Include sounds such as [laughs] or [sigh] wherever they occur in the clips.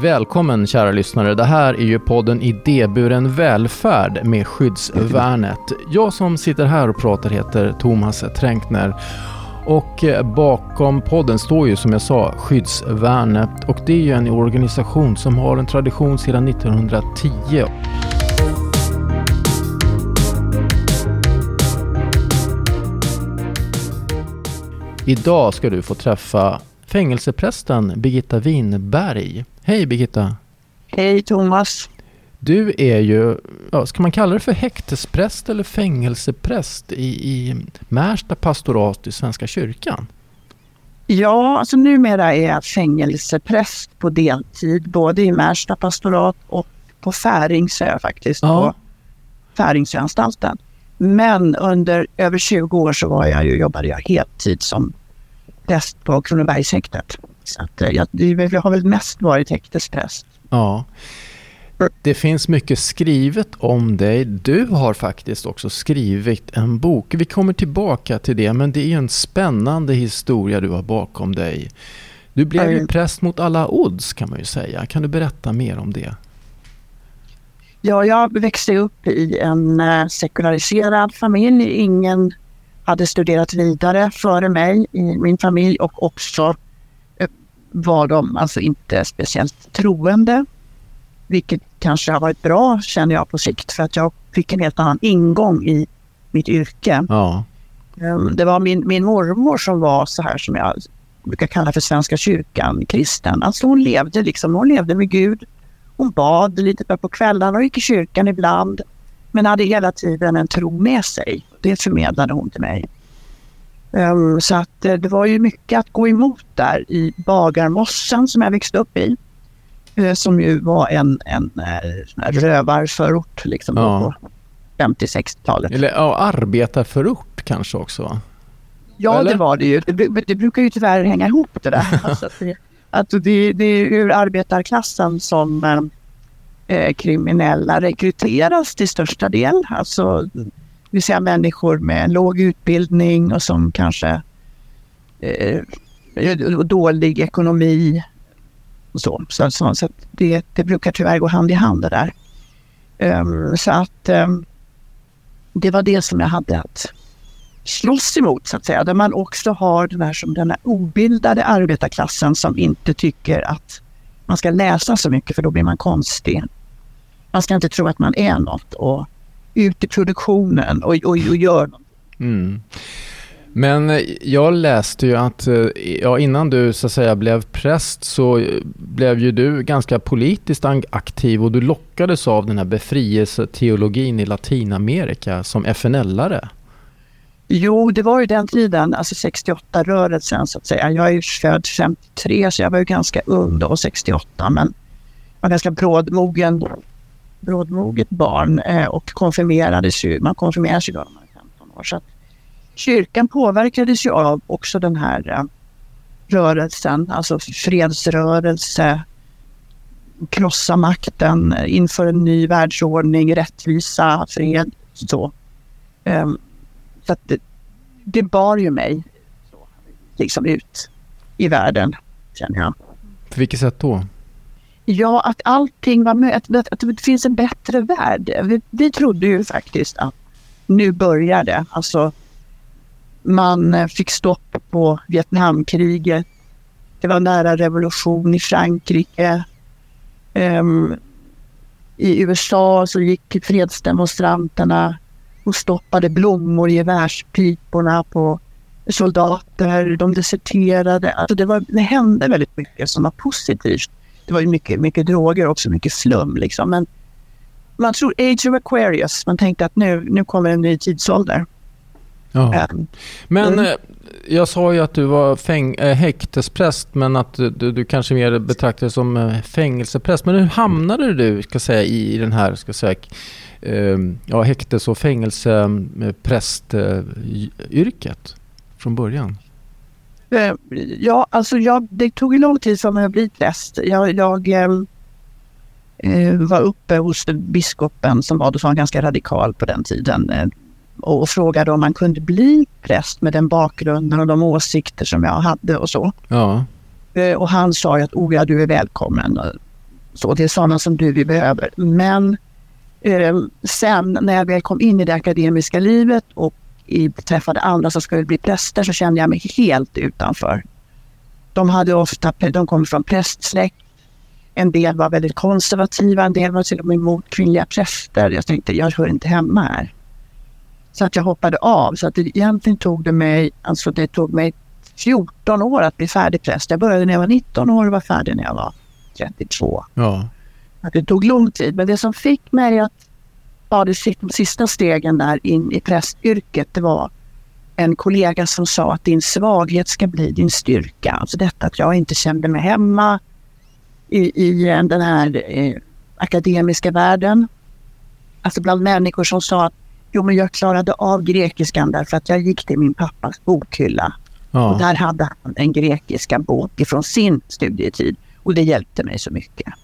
Välkommen kära lyssnare. Det här är ju podden Idéburen välfärd med Skyddsvärnet. Jag som sitter här och pratar heter Thomas Tränkner. Och eh, bakom podden står ju som jag sa Skyddsvärnet och det är ju en organisation som har en tradition sedan 1910. Idag ska du få träffa fängelseprästen Birgitta Winberg. Hej Birgitta! Hej Thomas! Du är ju, ja, ska man kalla det för häktespräst eller fängelsepräst i, i Märsta pastorat i Svenska kyrkan? Ja, alltså numera är jag fängelsepräst på deltid, både i Märsta pastorat och på Färingsö faktiskt, ja. på Färingsöanstalten. Men under över 20 år så var jag ju, jobbade jag heltid som präst på Kronobergshäktet. Så att eh, jag, jag har väl mest varit häktespräst. Ja. Det finns mycket skrivet om dig. Du har faktiskt också skrivit en bok. Vi kommer tillbaka till det, men det är en spännande historia du har bakom dig. Du blev ju präst mot alla odds kan man ju säga. Kan du berätta mer om det? Ja, jag växte upp i en eh, sekulariserad familj. Ingen hade studerat vidare före mig i min familj och också var de alltså inte speciellt troende. Vilket kanske har varit bra känner jag på sikt för att jag fick en helt annan ingång i mitt yrke. Ja. Ehm, det var min, min mormor som var så här som jag brukar kalla för Svenska kyrkan, kristen. Alltså hon levde liksom, hon levde med Gud. Hon bad lite på kvällarna och gick i kyrkan ibland. Men hade hela tiden en tro med sig. Det förmedlade hon till mig. Um, så att uh, det var ju mycket att gå emot där i Bagarmossen som jag växte upp i. Uh, som ju var en, en uh, rövarförort liksom ja. på 50-60-talet. Eller ja, arbetarförort kanske också? Ja, Eller? det var det ju. Det, det, brukar ju tyvärr hänga ihop det där. [laughs] alltså att det, att det, det är ur arbetarklassen som eh, kriminella rekryteras till största del. Alltså det vill säga människor med låg utbildning och som kanske eh, dålig ekonomi. Och så så, så, så det, det brukar tyvärr gå hand i hand det där. Um, så att um, det var det som jag hade att slåss emot så att säga. Där man också har den här, som den här obildade arbetarklassen som inte tycker att man ska läsa så mycket för då blir man konstig. Man ska inte tro att man är något och ut i produktionen och, och, och gör något. Mm. Men eh, jag läste ju att eh, ja, innan du så att säga blev präst så blev ju du ganska politiskt aktiv och du lockades av den här befrielseteologin i Latinamerika som FNL-are. Jo, det var ju den tiden, alltså 68-rörelsen så att säga. Jag är ju född 53 så jag var ju ganska ung då, 68, men var ganska brådmogen brådmoget barn eh, och konfirmerades ju. Man konfirmeras ju då när man är 15 år. Så att kyrkan påverkades ju av också den här eh, rörelsen, alltså fredsrörelse, krossa makten, inför en ny världsordning, rättvisa, fred. Så, ehm, så att det, det bar ju mig liksom ut i världen, känner jag. På vilket sätt då? Ja, att allting var möjligt, att, att det finns en bättre värld. Vi, vi trodde ju faktiskt att nu börjar det. Alltså, man eh, fick stopp på Vietnamkriget. Det var nära revolution i Frankrike. Um, I USA så gick fredsdemonstranterna och stoppade blommor i gevärspiporna på soldater. De deserterade. Alltså det, var, det hände väldigt mycket som var positivt det var ju mycket, mycket droger också, mycket flum liksom. Men man tror Age of Aquarius, man tänkte att nu, nu kommer en ny tidsålder. Ja. Um, men mm. Eh, jag sa ju att du var fäng, äh, häktespräst men att du, du, kanske mer betraktades som äh, fängelsepräst. Men hur hamnade du ska säga, i den här ska säga, äh, ja, häktes och fängelseprästyrket från början? Eh, ja, alltså jag, det tog lång tid för mig att bli präst. Jag, jag ehm, eh, var uppe hos biskopen som var, var ganska radikal på den tiden eh, och frågade om man kunde bli präst med den bakgrunden och de åsikter som jag hade och så. Ja. Eh, och han sa ju att oh ja, du är välkommen. Så det är sådana som du vi behöver. Men eh, sen när jag väl kom in i det akademiska livet och i, träffade andra som skulle bli präster så kände jag mig helt utanför. De, hade ofta, de kom från prästsläkt. En del var väldigt konservativa, en del var till och med emot kvinnliga präster. Jag tänkte, jag hör inte hemma här. Så att jag hoppade av. Så att det, egentligen tog det mig, alltså det tog mig 14 år att bli färdig präst. Jag började när jag var 19 år och var färdig när jag var 32. Ja. Att det tog lång tid. Men det som fick mig att ta de sista stegen där in i prästyrket, det var en kollega som sa att din svaghet ska bli din styrka. Alltså detta att jag inte kände mig hemma i, i den här eh, akademiska världen. Alltså bland människor som sa att jo, men jag klarade av grekiskan därför att jag gick till min pappas bokhylla. Ja. Och där hade han en grekiska bok ifrån sin studietid och det hjälpte mig så mycket.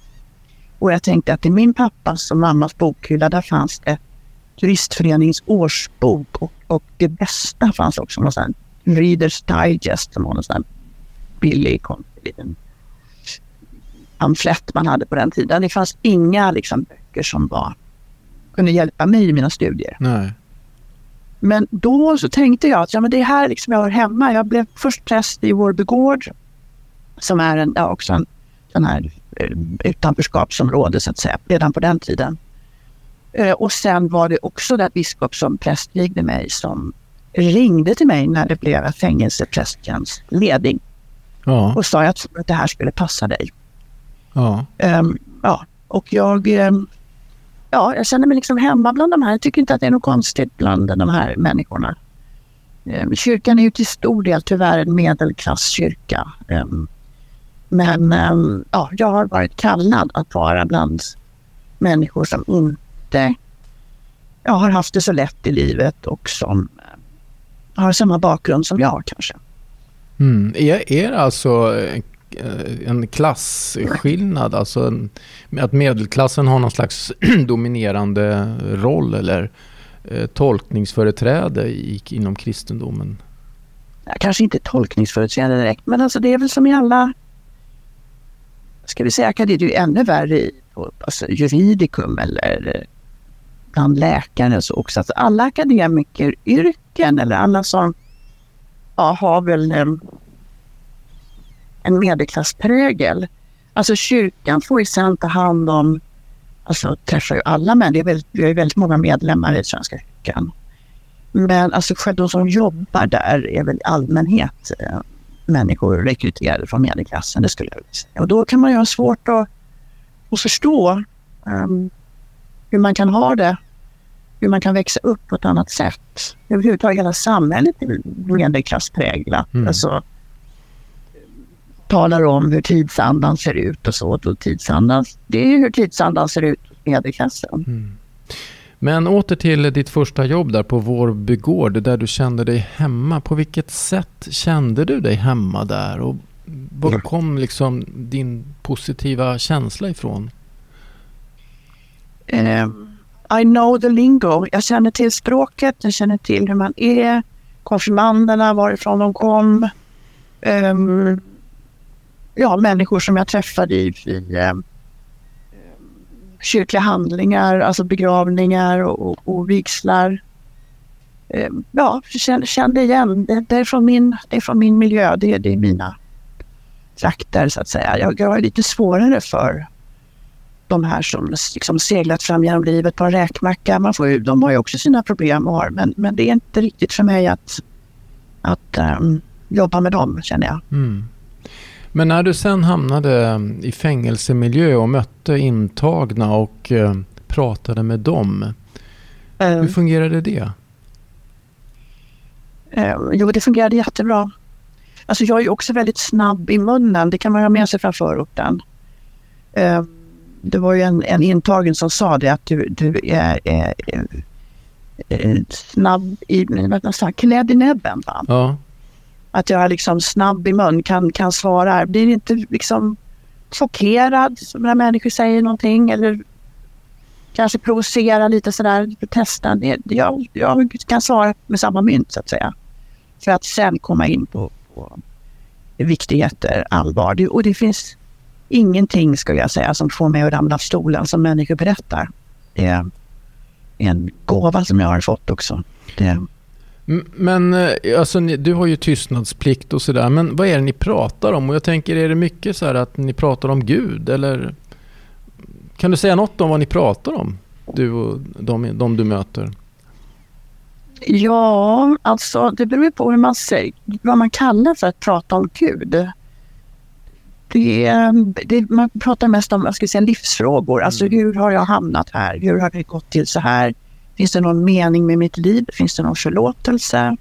Och jag tänkte att i min pappas och mammas bokhylla där fanns det Turistföreningens årsbok och, och det bästa fanns också någon sån Reader's Digest som var någon sån billig liten pamflett man hade på den tiden. Det fanns inga liksom, böcker som var, kunde hjälpa mig i mina studier. Nej. Men då så tänkte jag att ja, men det är här liksom jag hör hemma. Jag blev först präst i Vårbygård som är en, ja, också en sån här utanförskapsområde så att säga, redan på den tiden. Eh, och sen var det också där biskop som prästvigde mig som ringde till mig när det blev fängelseprästtjänst ledig. Ja. Och sa att jag tror att det här skulle passa dig. Ja. Um, ja. Och jag, um, ja, jag känner mig liksom hemma bland de här. Jag tycker inte att det är något konstigt bland de här människorna. Um, kyrkan är ju till stor del tyvärr en medelklasskyrka. Men ja, jag har varit kallad att vara bland människor som inte ja, har haft det så lätt i livet och som eh, har samma bakgrund som jag kanske. Mm. Är, är det alltså eh, en klasskillnad? Alltså att medelklassen har någon slags [clears throat] dominerande roll eller eh, tolkningsföreträde i, inom kristendomen? Ja, kanske inte tolkningsföreträde direkt, men alltså det är väl som i alla ska vi säga, det är ju ännu värre i alltså, juridikum eller eh, bland läkare så också. Alltså alla akademikeryrken eller alla som ja, har väl en, en medelklassprägel. Alltså kyrkan får ju sen ta hand om, alltså träffar ju alla människor. Vi har ju väldigt många medlemmar i Svenska kyrkan. Men alltså de som jobbar där är väl i allmänhet eh, människor rekryterade från medelklassen, det skulle jag vilja säga. Och då kan man ju ha svårt att, att förstå um, hur man kan ha det hur man kan växa upp på ett annat sätt. Överhuvudtaget hela samhället är medelklasspräglat. Mm. Alltså, talar om hur tidsandan ser ut och så. Och tidsandan, det är hur tidsandan ser ut hos medelklassen. Mm. Men åter till ditt första jobb där på Vårby gård, där du kände dig hemma. På vilket sätt kände du dig hemma där? Och var kom liksom din positiva känsla ifrån? Um i know the lingo. Jag känner till språket, jag känner till hur man är, konfirmanderna, varifrån de kom. Um, ja, människor som jag träffade i, i um, kyrkliga handlingar, alltså begravningar och, och, och vigslar. Eh, ja, kände, kände igen. Det, det, är från min, det är från min miljö, det, det är mina trakter så att säga. Jag, jag har lite svårare för de här som liksom seglat fram genom livet på en räkmacka. Man får ju, de har ju också sina problem och har, men, men det är inte riktigt för mig att, att um, jobba med dem känner jag. Mm. Men när du sen hamnade i fängelsemiljö och mötte intagna och uh, pratade med dem. Uh, hur fungerade det? Uh, jo, det fungerade jättebra. Alltså jag är också väldigt snabb i munnen. Det kan man ha med sig från förorten. Uh, det var ju en, en intagen som sa det att du, du är, är, är, är snabb i, vad klädd i näbben. Ja. Att jag är liksom snabb i mun, kan, kan svara. Blir inte liksom chockerad när människor säger någonting eller kanske provocera lite sådär, testa. Jag, jag kan svara med samma mynt så att säga. För att sen komma in på, på viktigheter, allvar. Det, och det finns ingenting skulle jag säga som får mig att ramla av stolen som människor berättar. Det är en gåva som jag har fått också. Det... Men eh, alltså, du har ju tystnadsplikt och sådär, men vad är det ni pratar om? Och jag tänker, är det mycket så här att ni pratar om Gud eller kan du säga något om vad ni pratar om? Du och de, de du möter. Ja, alltså det beror på hur man säger, vad man kallar för att prata om Gud. Det, det, man pratar mest om jag ska säga, livsfrågor. Alltså mm. hur har jag hamnat här? Hur har det gått till så här? Finns det någon mening med mitt liv? Finns det någon förlåtelse?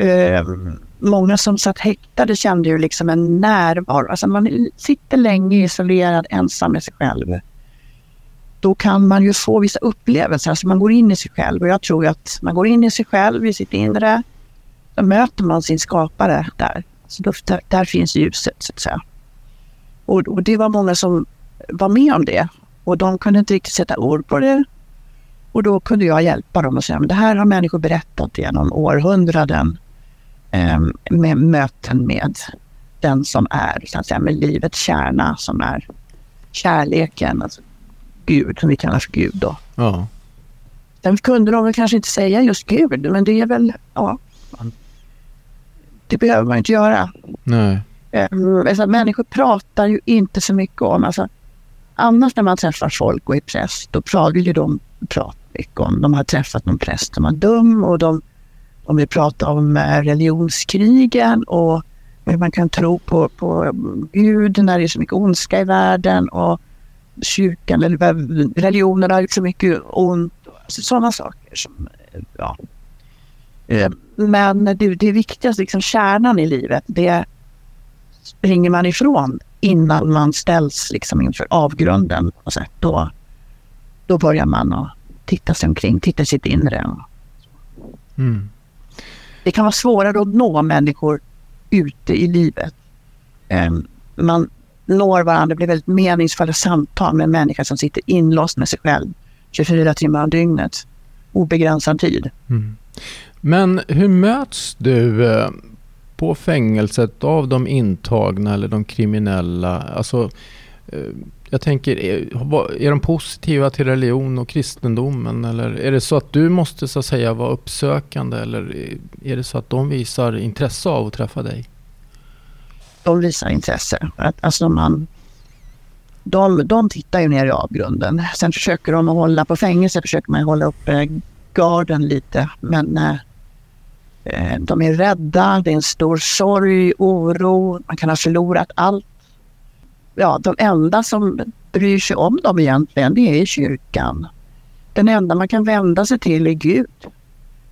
Uh, många som satt häktade kände ju liksom en närvaro. Alltså man sitter länge isolerad, ensam med sig själv. Då kan man ju få vissa upplevelser, alltså man går in i sig själv. Och jag tror att man går in i sig själv, i sitt inre. Då möter man sin skapare där. Så då, där, där, finns ljuset, så att säga. Och, och det var många som var med om det. Och de kunde inte riktigt sätta ord på det. Och då kunde jag hjälpa dem och säga, men det här har människor berättat genom århundraden eh, med möten med den som är så att säga, med livets kärna som är kärleken, alltså Gud som vi kallar för Gud då. Ja. Sen kunde de väl kanske inte säga just Gud, men det är väl, ja. Det behöver man inte göra. Nej. Um, alltså, människor pratar ju inte så mycket om, alltså, annars när man träffar folk och är präst, då pratar ju de pratar mycket de har träffat någon präst som var dum och de de vill prata om eh, religionskrigen och hur man kan tro på, på Gud när det är så mycket ondska i världen och kyrkan eller religionen har så mycket ont. Alltså sådana saker. Som, eh, ja. Eh, men det, det viktigaste, liksom kärnan i livet, det springer man ifrån innan man ställs liksom inför avgrunden. Och så, då, då börjar man att titta sig omkring, titta sitt inre. Mm det kan vara svårare att nå människor ute i livet. Ehm, man når varandra, det blir väldigt meningsfulla samtal med en människa som sitter inlåst med sig själv 24 timmar om dygnet. Obegränsad tid. Mm. Men hur möts du eh, på fängelset av de intagna eller de kriminella? Alltså, eh, jag tänker, eh, är, är de positiva till religion och kristendomen? Eller är det så att du måste så att säga vara uppsökande? Eller eh, är det så att de visar intresse av att träffa dig? De visar intresse. Alltså man, de, de tittar ju ner i avgrunden. Sen försöker de att hålla, på fängelse försöker man hålla uppe eh, garden lite. Men eh, de är rädda, det är en stor sorg, oro, man kan ha förlorat allt ja, de enda som bryr sig om dem egentligen, det är kyrkan. Den enda man kan vända sig till är Gud.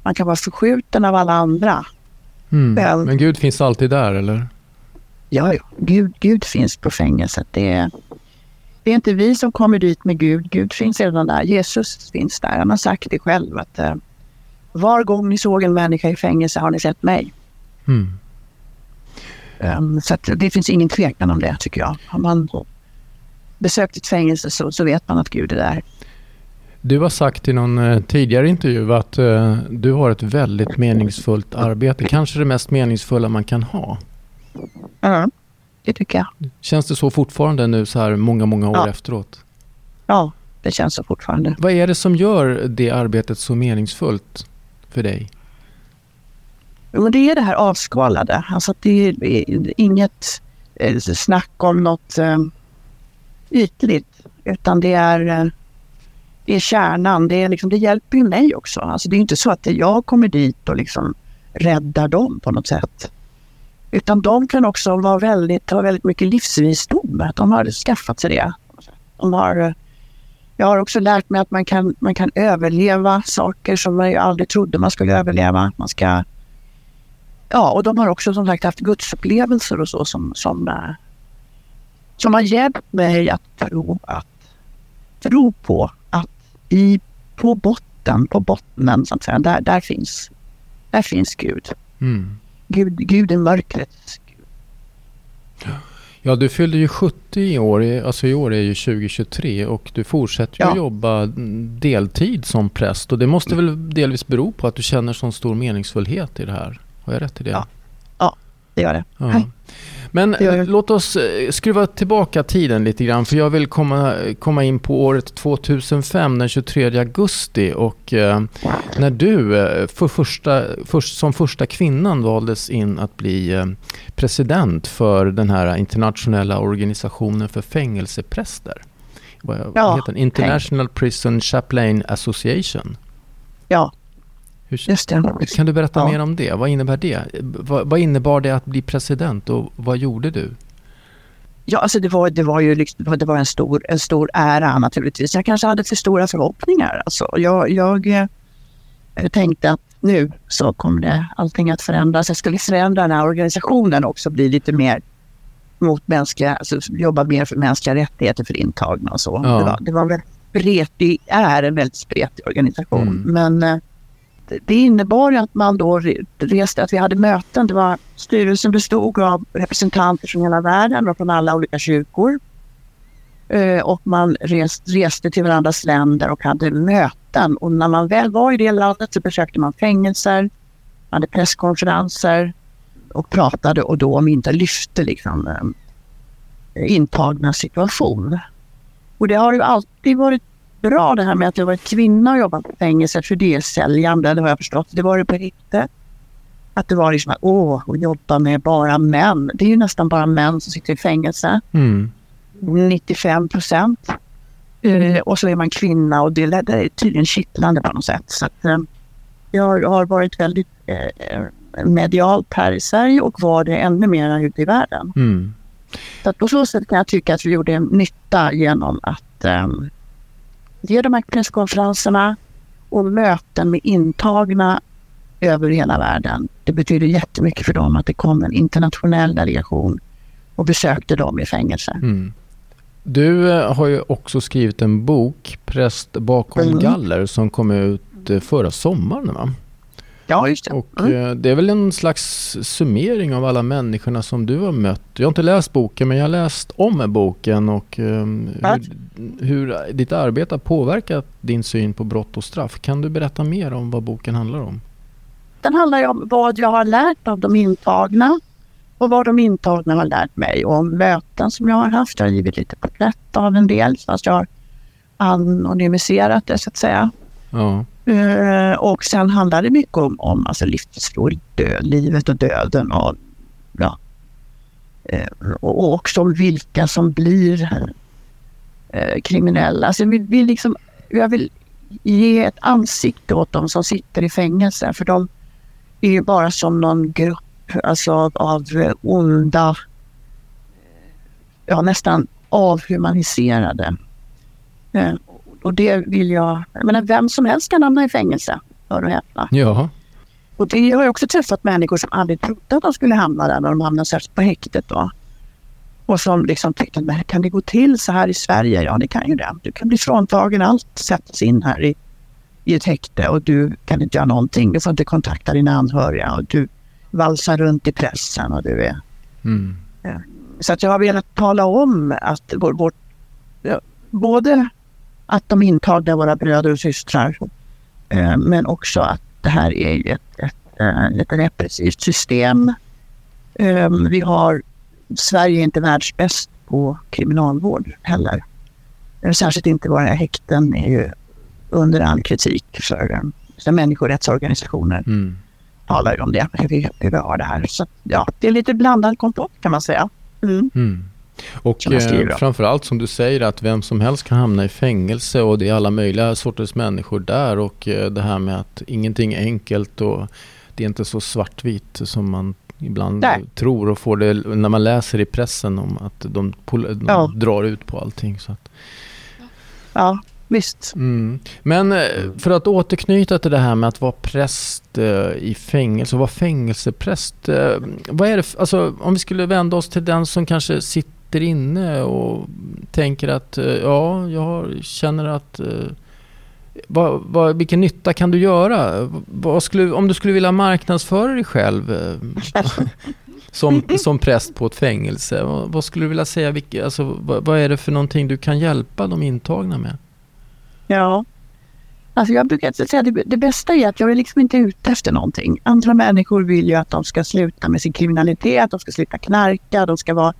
Man kan vara förskjuten av alla andra. Mm. Men, Men, Gud finns alltid där, eller? Ja, ja. Gud, Gud finns på fängelset. Det är, det är inte vi som kommer dit med Gud. Gud finns redan där. Jesus finns där. Han har sagt det själv att uh, var gång ni såg en människa i fängelse har ni sett mig. Mm. Um, så det finns ingen tvekan om det tycker jag. Har man besökt ett fängelse så, så vet man att Gud är där. Du har sagt i någon eh, tidigare intervju att uh, du har ett väldigt meningsfullt arbete. Kanske det mest meningsfulla man kan ha. Ja, det tycker jag. Känns det så fortfarande nu så här många, många år ja. efteråt? Ja, det känns så fortfarande. Vad är det som gör det arbetet så meningsfullt för dig? Men det är det här avskalade. Alltså det är inget eh, snack om något eh, ytligt. Utan det är, eh, det är kärnan. Det, är liksom, det hjälper ju mig också. Alltså det är inte så att jag kommer dit och liksom räddar dem på något sätt. Utan de kan också vara väldigt, ha väldigt mycket livsvisdom. De har skaffat sig det. De har, jag har också lärt mig att man kan, man kan överleva saker som man aldrig trodde man skulle överleva. Man ska ja, och de har också som sagt haft gudsupplevelser och så som, som, äh, som har hjälpt mig att tro, att tro på att i, på botten, på bottnen så att säga, där, där, finns, där finns Gud. Mm. Gud. Gud är mörkrets Gud. Ja, du fyllde ju 70 i år, alltså i år är ju 2023 och du fortsätter ju ja. jobba deltid som präst och det måste väl delvis bero på att du känner sån stor meningsfullhet i det här? Har jag rätt i det? Ja, ja det gör det. Ja. Men låt oss eh, skruva tillbaka tiden lite grann för jag vill komma, komma in på året 2005 den 23 augusti och eh, när du eh, för första, för, som första kvinnan valdes in att bli eh, president för den här internationella organisationen för fängelsepräster. Vad ja, heter den? International. Prison Chaplain Association. Ja, Det. Kan du berätta ja. mer om det? Vad innebär det? Vad, vad innebar det att bli president och vad gjorde du? Ja, alltså det var, det var ju liksom, det var en, stor, en stor ära naturligtvis. Jag kanske hade för stora förhoppningar. Alltså, jag, jag eh, tänkte att nu så kommer det allting att förändras. Jag skulle förändra den här organisationen också, bli lite mer mot mänskliga, alltså jobba mer för mänskliga rättigheter för intagna och så. Ja. Det, var, det var väldigt spretig, är en väldigt spretig organisation. Mm. Men eh, det innebar att man då reste, att vi hade möten. Det var, styrelsen bestod av representanter från hela världen och från alla olika kyrkor. Eh, och man res, reste till varandras länder och hade möten. Och när man väl var i det landet så besökte man fängelser, hade presskonferenser och pratade och då om inte lyfte liksom, eh, intagna situation. Och det har ju alltid varit bra det här med att jag varit kvinna och jobbat på fängelse för det är säljande, det har jag förstått. Det var det på riktigt. Att det var liksom att åh, att jobba med bara män. Det är ju nästan bara män som sitter i fängelse. Mm. 95 procent. Uh, och så är man kvinna och det, det är tydligen kittlande på något sätt. Så att, uh, jag har varit väldigt uh, medialt här i Sverige och var det ännu mer ute i världen. Mm. Så att på så sätt kan jag tycka att vi gjorde nytta genom att um, ge de här presskonferenserna och möten med intagna över hela världen. Det betyder jättemycket för dem att det kom en internationell delegation och besökte dem i fängelse. Mm. Du eh, har ju också skrivit en bok, Präst bakom mm. galler, som kom ut eh, förra sommaren. Va? Ja, just det. Och mm. Eh, det är väl en slags summering av alla människorna som du har mött. Jag har inte läst boken, men jag har läst om boken och um, hur, hur ditt arbete har påverkat din syn på brott och straff. Kan du berätta mer om vad boken handlar om? Den handlar om vad jag har lärt av de intagna och vad de intagna har lärt mig och om möten som jag har haft. Jag har givit lite porträtt av en del fast jag har anonymiserat det så att säga. Ja. Eh, och sen handlar det mycket om, om alltså livsfrågor, död, livet och döden och, ja, eh, och också om vilka som blir eh, kriminella. Alltså jag, vill, liksom, jag vill ge ett ansikte åt de som sitter i fängelse för de är ju bara som någon grupp alltså av, av onda, ja nästan avhumaniserade och det vill jag... Jag menar, vem som helst kan hamna i fängelse. Hör och häpna. Ja. Och det har jag också träffat människor som aldrig trodde att de skulle hamna där när de hamnade särskilt på häktet. Då. Och som liksom tyckte, men kan det gå till så här i Sverige? Ja, det kan ju det. Du kan bli fråntagen allt, sättas in här i, i ett häkte och du kan inte göra någonting. Du får inte kontakta dina anhöriga och du valsar runt i pressen och du är... Mm. Ja. Så att jag har velat tala om att vår, vår, både att de intagna är våra bröder och systrar. Eh, men också att det här är ett, ett, eh, ett repressivt system. Eh, vi har, Sverige är inte världsbäst på kriminalvård heller. Särskilt inte våra häkten är ju under all kritik för, för människorättsorganisationer. Mm. talar ju om det, hur vi, hur vi har det här. Så ja, det är lite blandad kompott kan man säga. Mm. Mm. Och eh, framförallt som du säger att vem som helst kan hamna i fängelse och det är alla möjliga sorters människor där och eh, det här med att ingenting är enkelt och det är inte så svartvitt som man ibland Nej. tror och får det när man läser i pressen om att de, de ja. drar ut på allting. Så att. Ja, visst. Mm. Men eh, för att återknyta till det här med att vara präst eh, i fängelse och vara fängelsepräst. Eh, vad är det, alltså, om vi skulle vända oss till den som kanske sitter sitter inne och tänker att eh, ja, jag känner att eh, vad, vad, vilken nytta kan du göra? Skulle, om du skulle vilja marknadsföra dig själv eh, som, [laughs] som präst på ett fängelse, vad, vad skulle du vilja säga? Vilka, alltså, vad, vad, är det för någonting du kan hjälpa de intagna med? Ja, Alltså jag brukar säga att det, det bästa är att jag är liksom inte ute efter någonting. Andra människor vill ju att de ska sluta med sin kriminalitet, de ska sluta knarka, de ska vara,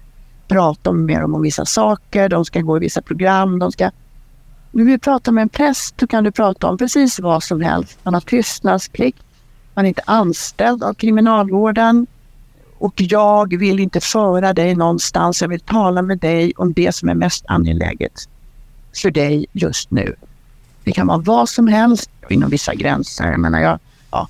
prata med dem om vissa saker, de ska gå i vissa program, de ska... Nu vill prata med en präst, då kan du prata om precis vad som helst. Man har tystnadsplikt, man är inte anställd av kriminalvården och jag vill inte föra dig någonstans. Jag vill tala med dig om det som är mest angeläget för dig just nu. Det kan vara vad som helst inom vissa gränser. Jag menar, jag, ja.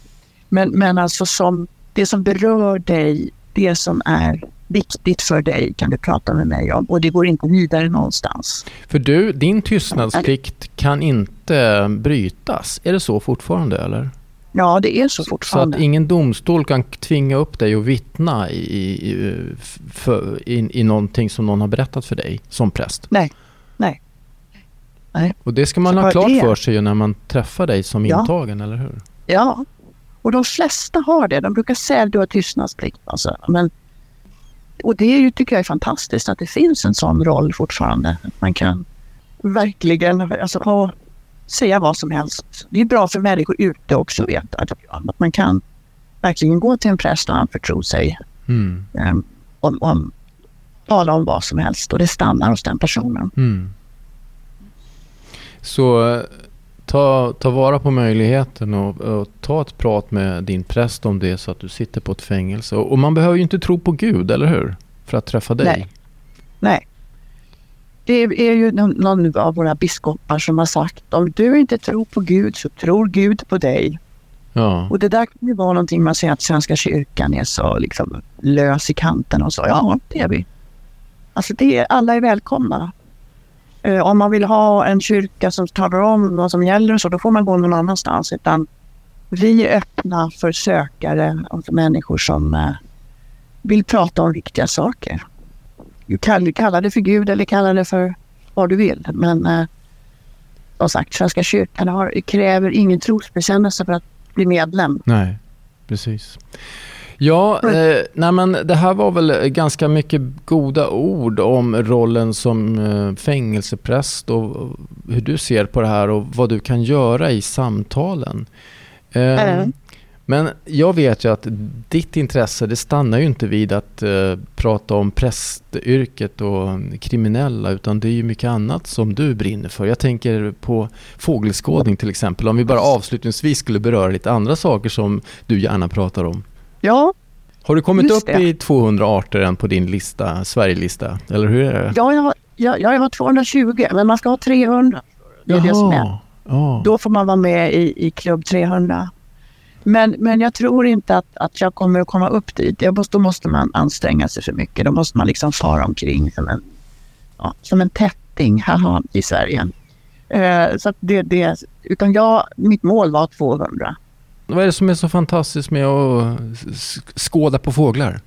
men, men alltså som det som berör dig, det som är viktigt för dig kan du prata med mig om och det går inte vidare någonstans. För du, din tystnadsplikt kan inte brytas. Är det så fortfarande eller? Ja, det är så fortfarande. Så att ingen domstol kan tvinga upp dig att vittna i, i, för, i, i någonting som någon har berättat för dig som präst? Nej, nej. nej. Och det ska man så ha klart det. för sig när man träffar dig som ja. intagen, eller hur? Ja, och de flesta har det. De brukar säga att du har tystnadsplikt. Alltså. Men, och det är ju, tycker jag är fantastiskt att det finns en sån roll fortfarande. Man kan verkligen alltså, ha säga vad som helst. Det är bra för människor ute också att veta att man kan verkligen gå till en präst och anförtro sig mm. um, om, om, tala om vad som helst och det stannar hos den personen. Mm. Så ta, ta vara på möjligheten och, och, ta ett prat med din präst om det så att du sitter på ett fängelse. Och, och man behöver ju inte tro på Gud, eller hur? För att träffa dig. Nej. Nej. Det är ju någon av våra biskopar som har sagt om du inte tror på Gud så tror Gud på dig. Ja. Och det där kan ju vara någonting man säger att Svenska kyrkan är så liksom lös i kanten och så. Ja, det är vi. Alltså det är, alla är välkomna. Eh, om man vill ha en kyrka som talar om vad som gäller och så, då får man gå någon annanstans. Utan vi är öppna för sökare och för människor som eh, vill prata om viktiga saker. Du kan kalla det för Gud eller kalla det för vad du vill. Men eh, som sagt, Svenska kyrkan har, kräver ingen trosbekännelse för att bli medlem. Nej, precis. Ja, eh, nej men det här var väl ganska mycket goda ord om rollen som eh, fängelsepräst och hur du ser på det här och vad du kan göra i samtalen. Eh, mm. Men jag vet ju att ditt intresse det stannar ju inte vid att uh, prata om prästyrket och kriminella utan det är ju mycket annat som du brinner för. Jag tänker på fågelskådning till exempel. Om vi bara avslutningsvis skulle beröra lite andra saker som du gärna pratar om. Ja. Har du kommit upp det. i 200 arter än på din lista, Sverigelista? Eller hur är det? Ja, jag, jag, jag har 220 men man ska ha 300. Det är Jaha. det som är. Ja. Då får man vara med i, i klubb 300. Men, men jag tror inte att, att jag kommer att komma upp dit. Jag måste, då måste man anstränga sig för mycket. Då måste man liksom fara omkring som en, ja, som en tätting haha, i Sverige. Eh, så det, det, utan jag, mitt mål var 200. Vad är det som är så fantastiskt med att skåda på fåglar?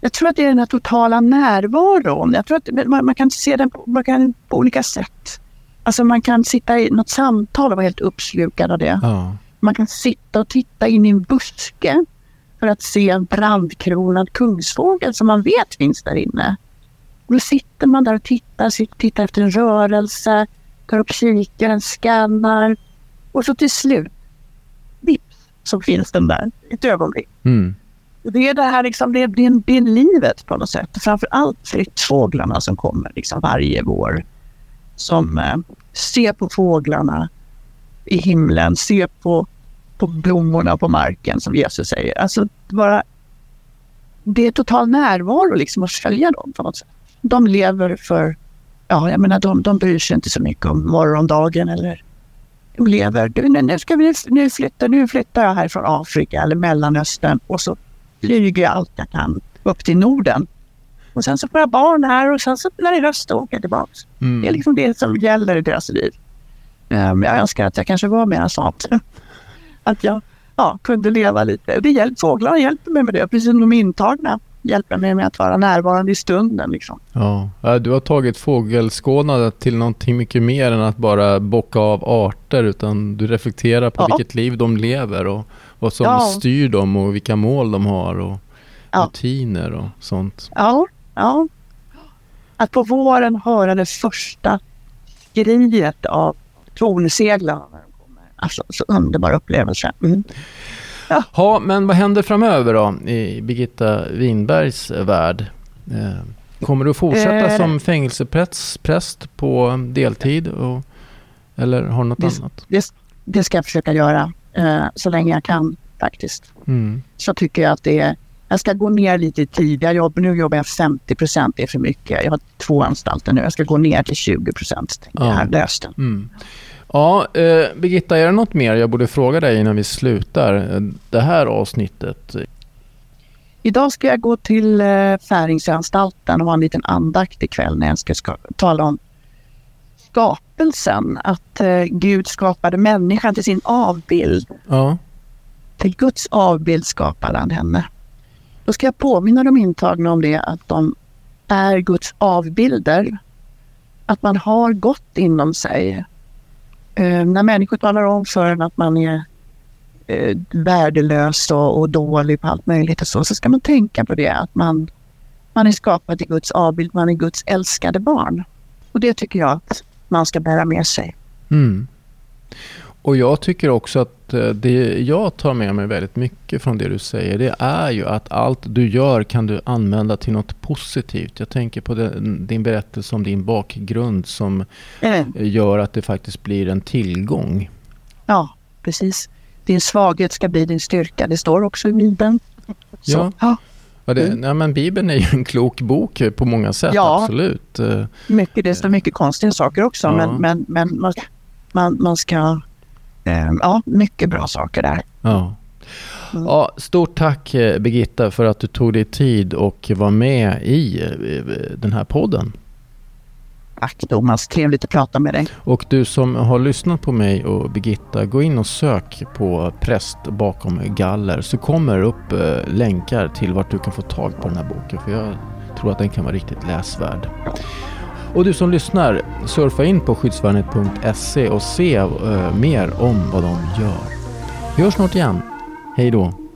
Jag tror att det är den här totala närvaron. Jag tror att man, man kan se den på, man kan, på olika sätt. Alltså man kan sitta i något samtal och vara helt uppslukad av det. Ja. Man kan sitta och titta in i en buske för att se en brandkronad kungsfågel som man vet finns där inne. Och då sitter man där och tittar, tittar efter en rörelse, tar upp kikaren, skannar och så till slut, så finns den där ett ögonblick. Mm. Det är det här liksom, det det det är livet på något sätt. Framför allt flyttfåglarna som kommer liksom varje vår. Som eh, ser på fåglarna, i himlen, se på, på blommorna på marken som Jesus säger. Alltså bara, det är total närvaro liksom att följa dem på något sätt. De lever för, ja jag menar de, de bryr sig inte så mycket om morgondagen eller lever, du, nu, ska vi, nu, flyttar, nu flyttar jag här från Afrika eller Mellanöstern och så flyger jag allt jag kan upp till Norden. Och sen så får jag barn här och sen så när det är höst åker jag tillbaka. Mm. Det är liksom det som gäller i deras liv. Um, jag önskar att jag kanske var mer sånt. [laughs] att jag ja, kunde leva lite. Det hjälp, fåglarna hjälper mig med det, precis som de intagna hjälper mig med att vara närvarande i stunden. Liksom. Ja, du har tagit fågelskådandet till någonting mycket mer än att bara bocka av arter utan du reflekterar på ja. vilket liv de lever och vad som ja. styr dem och vilka mål de har och ja. rutiner och sånt. Ja, ja. Att på våren höra det första skriet av tornsegla. Alltså så underbar upplevelse. Mm. Ja. Ha, men vad händer framöver då i Birgitta Winbergs värld? Eh, kommer du fortsätta eh, som fängelsepräst på deltid? Och, eller har du något det, annat? Det, det, ska jag försöka göra eh, så länge jag kan faktiskt. Mm. Så tycker jag att det är jag ska gå ner lite i tid. Jag jobbar, nu jobbar jag 50 procent, det är för mycket. Jag har två anstalter nu. Jag ska gå ner till 20 procent. Ja. Jag löst mm. Ja, eh, Birgitta, är det något mer jag borde fråga dig innan vi slutar eh, det här avsnittet? Idag ska jag gå till eh, Färingsanstalten och ha en liten andakt ikväll när jag ska, ska tala om skapelsen. Att eh, Gud skapade människan till sin avbild. Ja. Till Guds avbild skapade han henne. Då ska jag påminna de intagna om det, att de är Guds avbilder. Att man har gott inom sig. Eh, när människor talar om för en att man är eh, värdelös och, och, dålig på allt möjligt och så, så ska man tänka på det att man, man är skapad i Guds avbild, man är Guds älskade barn. Och det tycker jag att man ska bära med sig. Mm. Och jag tycker också att eh, det jag tar med mig väldigt mycket från det du säger, det är ju att allt du gör kan du använda till något positivt. Jag tänker på den, din berättelse om din bakgrund som mm. gör att det faktiskt blir en tillgång. Ja, precis. Din svaghet ska bli din styrka. Det står också i Bibeln. Så, ja. ja. Det, mm. nej, men Bibeln är ju en klok bok på många sätt, ja, absolut. Mycket, det står mycket konstiga saker också, ja. men, men, men man, man, man ska Eh, ja, mycket bra saker där. Ja. Mm. Ja, stort tack eh, Birgitta för att du tog dig tid och var med i eh, den här podden. Tack Thomas, trevligt att prata med dig. Och du som har lyssnat på mig och Birgitta, gå in och sök på präst bakom galler så kommer det upp länkar till vart du kan få tag på den här boken för jag tror att den kan vara riktigt läsvärd. Och du som lyssnar, surfa in på skyddsvärnet.se och se uh, mer om vad de gör. Vi hörs snart igen. Hej då!